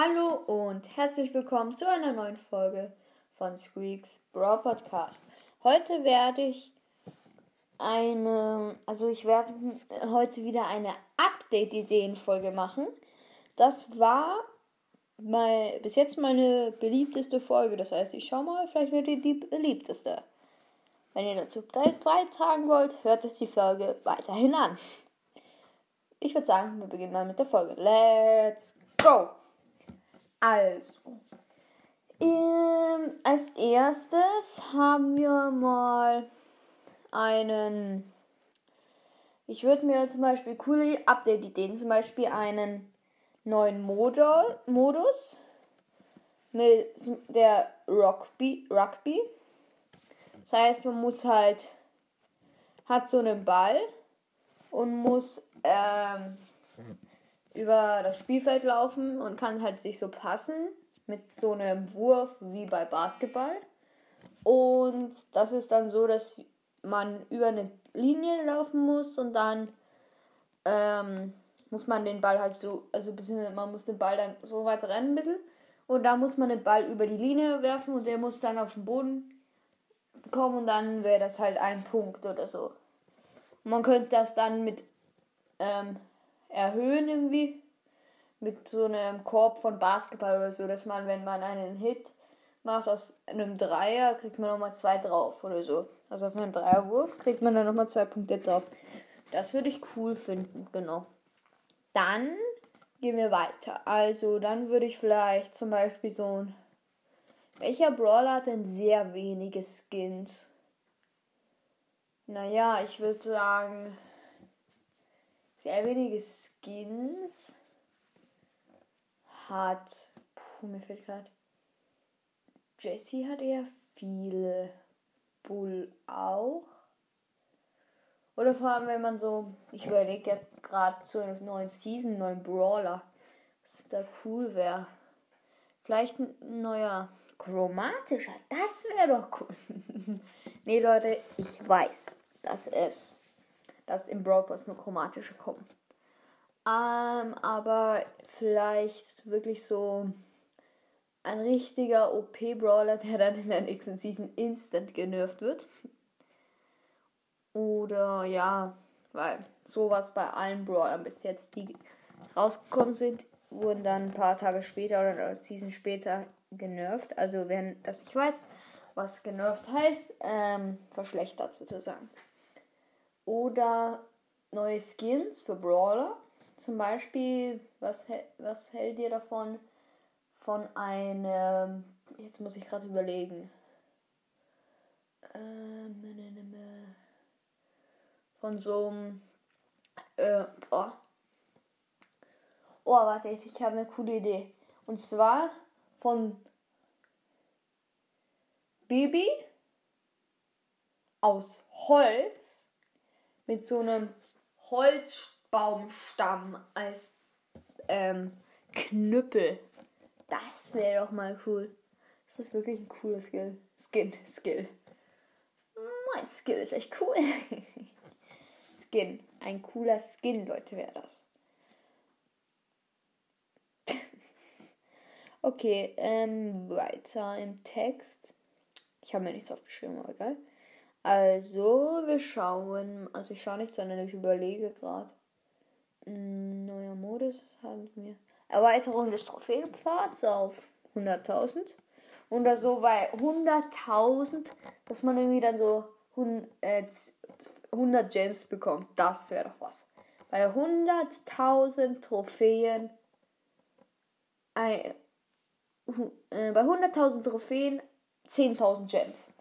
Hallo und herzlich willkommen zu einer neuen Folge von Squeaks Brawl Podcast. Heute werde ich eine, also ich werde heute wieder eine Update-Ideen-Folge machen. Das war mal, bis jetzt meine beliebteste Folge. Das heißt, ich schaue mal, vielleicht wird die die beliebteste. Wenn ihr dazu beitragen wollt, hört euch die Folge weiterhin an. Ich würde sagen, wir beginnen mal mit der Folge. Let's go! Also, ähm, als erstes haben wir mal einen. Ich würde mir zum Beispiel coole Update-Ideen, zum Beispiel einen neuen Modul, Modus mit der Rugby, Rugby. Das heißt, man muss halt, hat so einen Ball und muss ähm, über das Spielfeld laufen und kann halt sich so passen mit so einem Wurf wie bei Basketball. Und das ist dann so, dass man über eine Linie laufen muss und dann ähm, muss man den Ball halt so, also man muss den Ball dann so weit rennen ein bisschen und da muss man den Ball über die Linie werfen und der muss dann auf den Boden kommen und dann wäre das halt ein Punkt oder so. Man könnte das dann mit ähm, erhöhen irgendwie mit so einem Korb von Basketball oder so, dass man, wenn man einen Hit macht aus einem Dreier, kriegt man nochmal zwei drauf oder so. Also auf einen Dreierwurf kriegt man dann nochmal zwei Punkte drauf. Das würde ich cool finden, genau. Dann gehen wir weiter. Also dann würde ich vielleicht zum Beispiel so ein... Welcher Brawler hat denn sehr wenige Skins? Naja, ich würde sagen sehr wenige Skins hat. Puh, mir fehlt gerade. Jesse hat eher viele. Bull auch. Oder vor allem, wenn man so. Ich überlege jetzt gerade zu einer neuen Season, neuen Brawler. Was da cool wäre. Vielleicht ein neuer chromatischer. Das wäre doch cool. nee, Leute, ich weiß, dass es dass im Brawl Pass nur chromatische kommen. Ähm, aber vielleicht wirklich so ein richtiger OP-Brawler, der dann in der nächsten Season instant genervt wird. Oder ja, weil sowas bei allen Brawlern bis jetzt, die rausgekommen sind, wurden dann ein paar Tage später oder eine Season später genervt. Also wenn das nicht weiß, was genervt heißt, ähm, verschlechtert sozusagen. Oder neue Skins für Brawler. Zum Beispiel, was, was hält ihr davon? Von einem. Jetzt muss ich gerade überlegen. Ähm, ne, ne, ne, von so einem. Äh, oh. oh, warte, ich habe eine coole Idee. Und zwar von Baby aus Holz mit so einem Holzbaumstamm als ähm, Knüppel. Das wäre doch mal cool. Das ist wirklich ein cooler Skill. Skin, Skill. Mein Skill ist echt cool. Skin. Ein cooler Skin, Leute, wäre das. okay, ähm, weiter im Text. Ich habe mir nichts aufgeschrieben, aber egal. Also, wir schauen. Also, ich schaue nicht, sondern ich überlege gerade. Hm, neuer Modus haben wir. Erweiterung des Trophäenpfads auf 100.000. Und da so bei 100.000, dass man irgendwie dann so 100 äh, Gems bekommt. Das wäre doch was. Bei 100.000 Trophäen. Äh, bei 100.000 Trophäen 10.000 Gems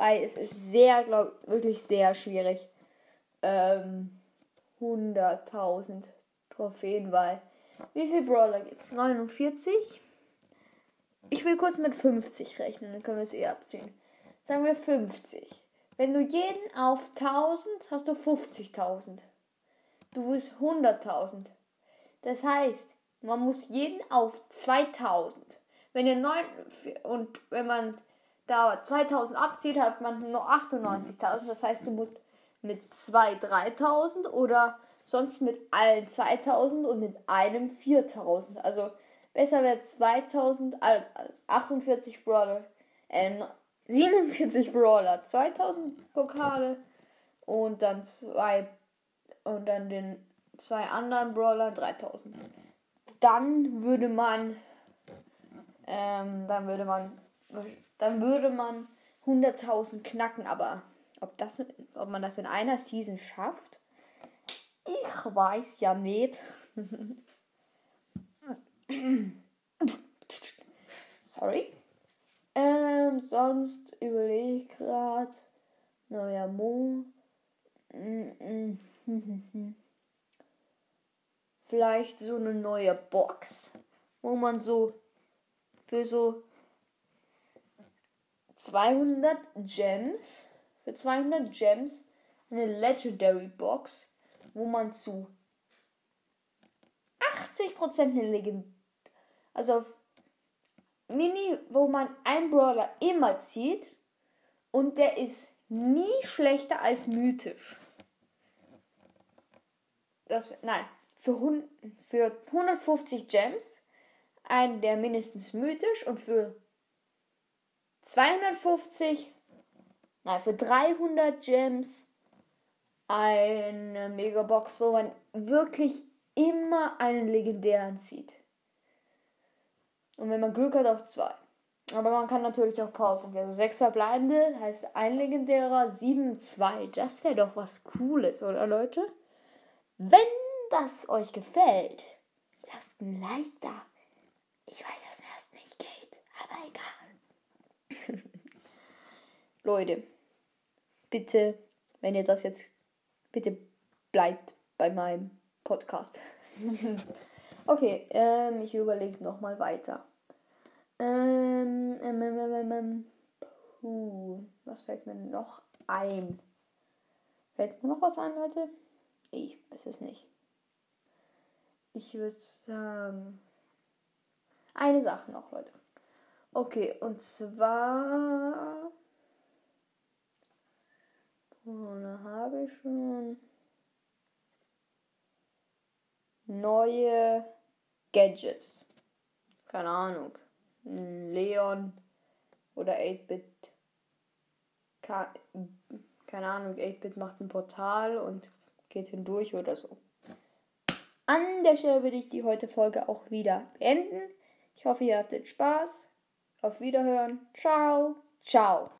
weil es ist sehr, glaube wirklich sehr schwierig. Ähm, 100.000 Trophäen, weil wie viel Brawler gibt's? 49? Ich will kurz mit 50 rechnen, dann können wir es eh abziehen. Sagen wir 50. Wenn du jeden auf 1000 hast du 50.000. Du willst 100.000. Das heißt, man muss jeden auf 2000. Wenn ihr 9 und wenn man da 2000 abzieht, hat man nur 98.000. Das heißt, du musst mit 2 3000 oder sonst mit allen 2000 und mit einem 4000. Also Besser wäre 2048 Brawler. Äh, 47 Brawler. 2000 Pokale. Und dann zwei. Und dann den zwei anderen Brawlern 3000. Dann würde man. Ähm, dann würde man. Dann würde man 100.000 knacken. Aber ob, das, ob man das in einer Season schafft, ich weiß ja nicht. Sorry. Ähm, sonst überlege ich gerade. Neuer Mo. Vielleicht so eine neue Box, wo man so für so 200 Gems, für 200 Gems eine Legendary Box, wo man zu 80% eine Legende, also auf Mini, wo man einen Brawler immer zieht und der ist nie schlechter als mythisch. Das, nein, für, für 150 Gems einen der mindestens mythisch und für 250, nein, für 300 Gems eine Megabox, wo man wirklich immer einen legendären zieht. Und wenn man Glück hat, auch zwei. Aber man kann natürlich auch Powerpunkte. Also sechs verbleibende heißt ein legendärer, sieben, zwei. Das wäre doch was Cooles, oder Leute? Wenn das euch gefällt, lasst ein Like da. Ich weiß, dass das nicht geht, aber egal. Leute, bitte, wenn ihr das jetzt, bitte bleibt bei meinem Podcast. okay, ähm, ich überlege nochmal weiter. Ähm, ähm, ähm, ähm, puh, was fällt mir noch ein? Fällt mir noch was ein, Leute? Ich weiß es nicht. Ich würde sagen. Eine Sache noch, Leute. Okay, und zwar. Ohne habe ich schon. Neue Gadgets. Keine Ahnung. Leon oder 8-Bit. Keine Ahnung, 8-Bit macht ein Portal und geht hindurch oder so. An der Stelle würde ich die heute Folge auch wieder beenden. Ich hoffe, ihr hattet Spaß. Auf Wiederhören. Ciao. Ciao.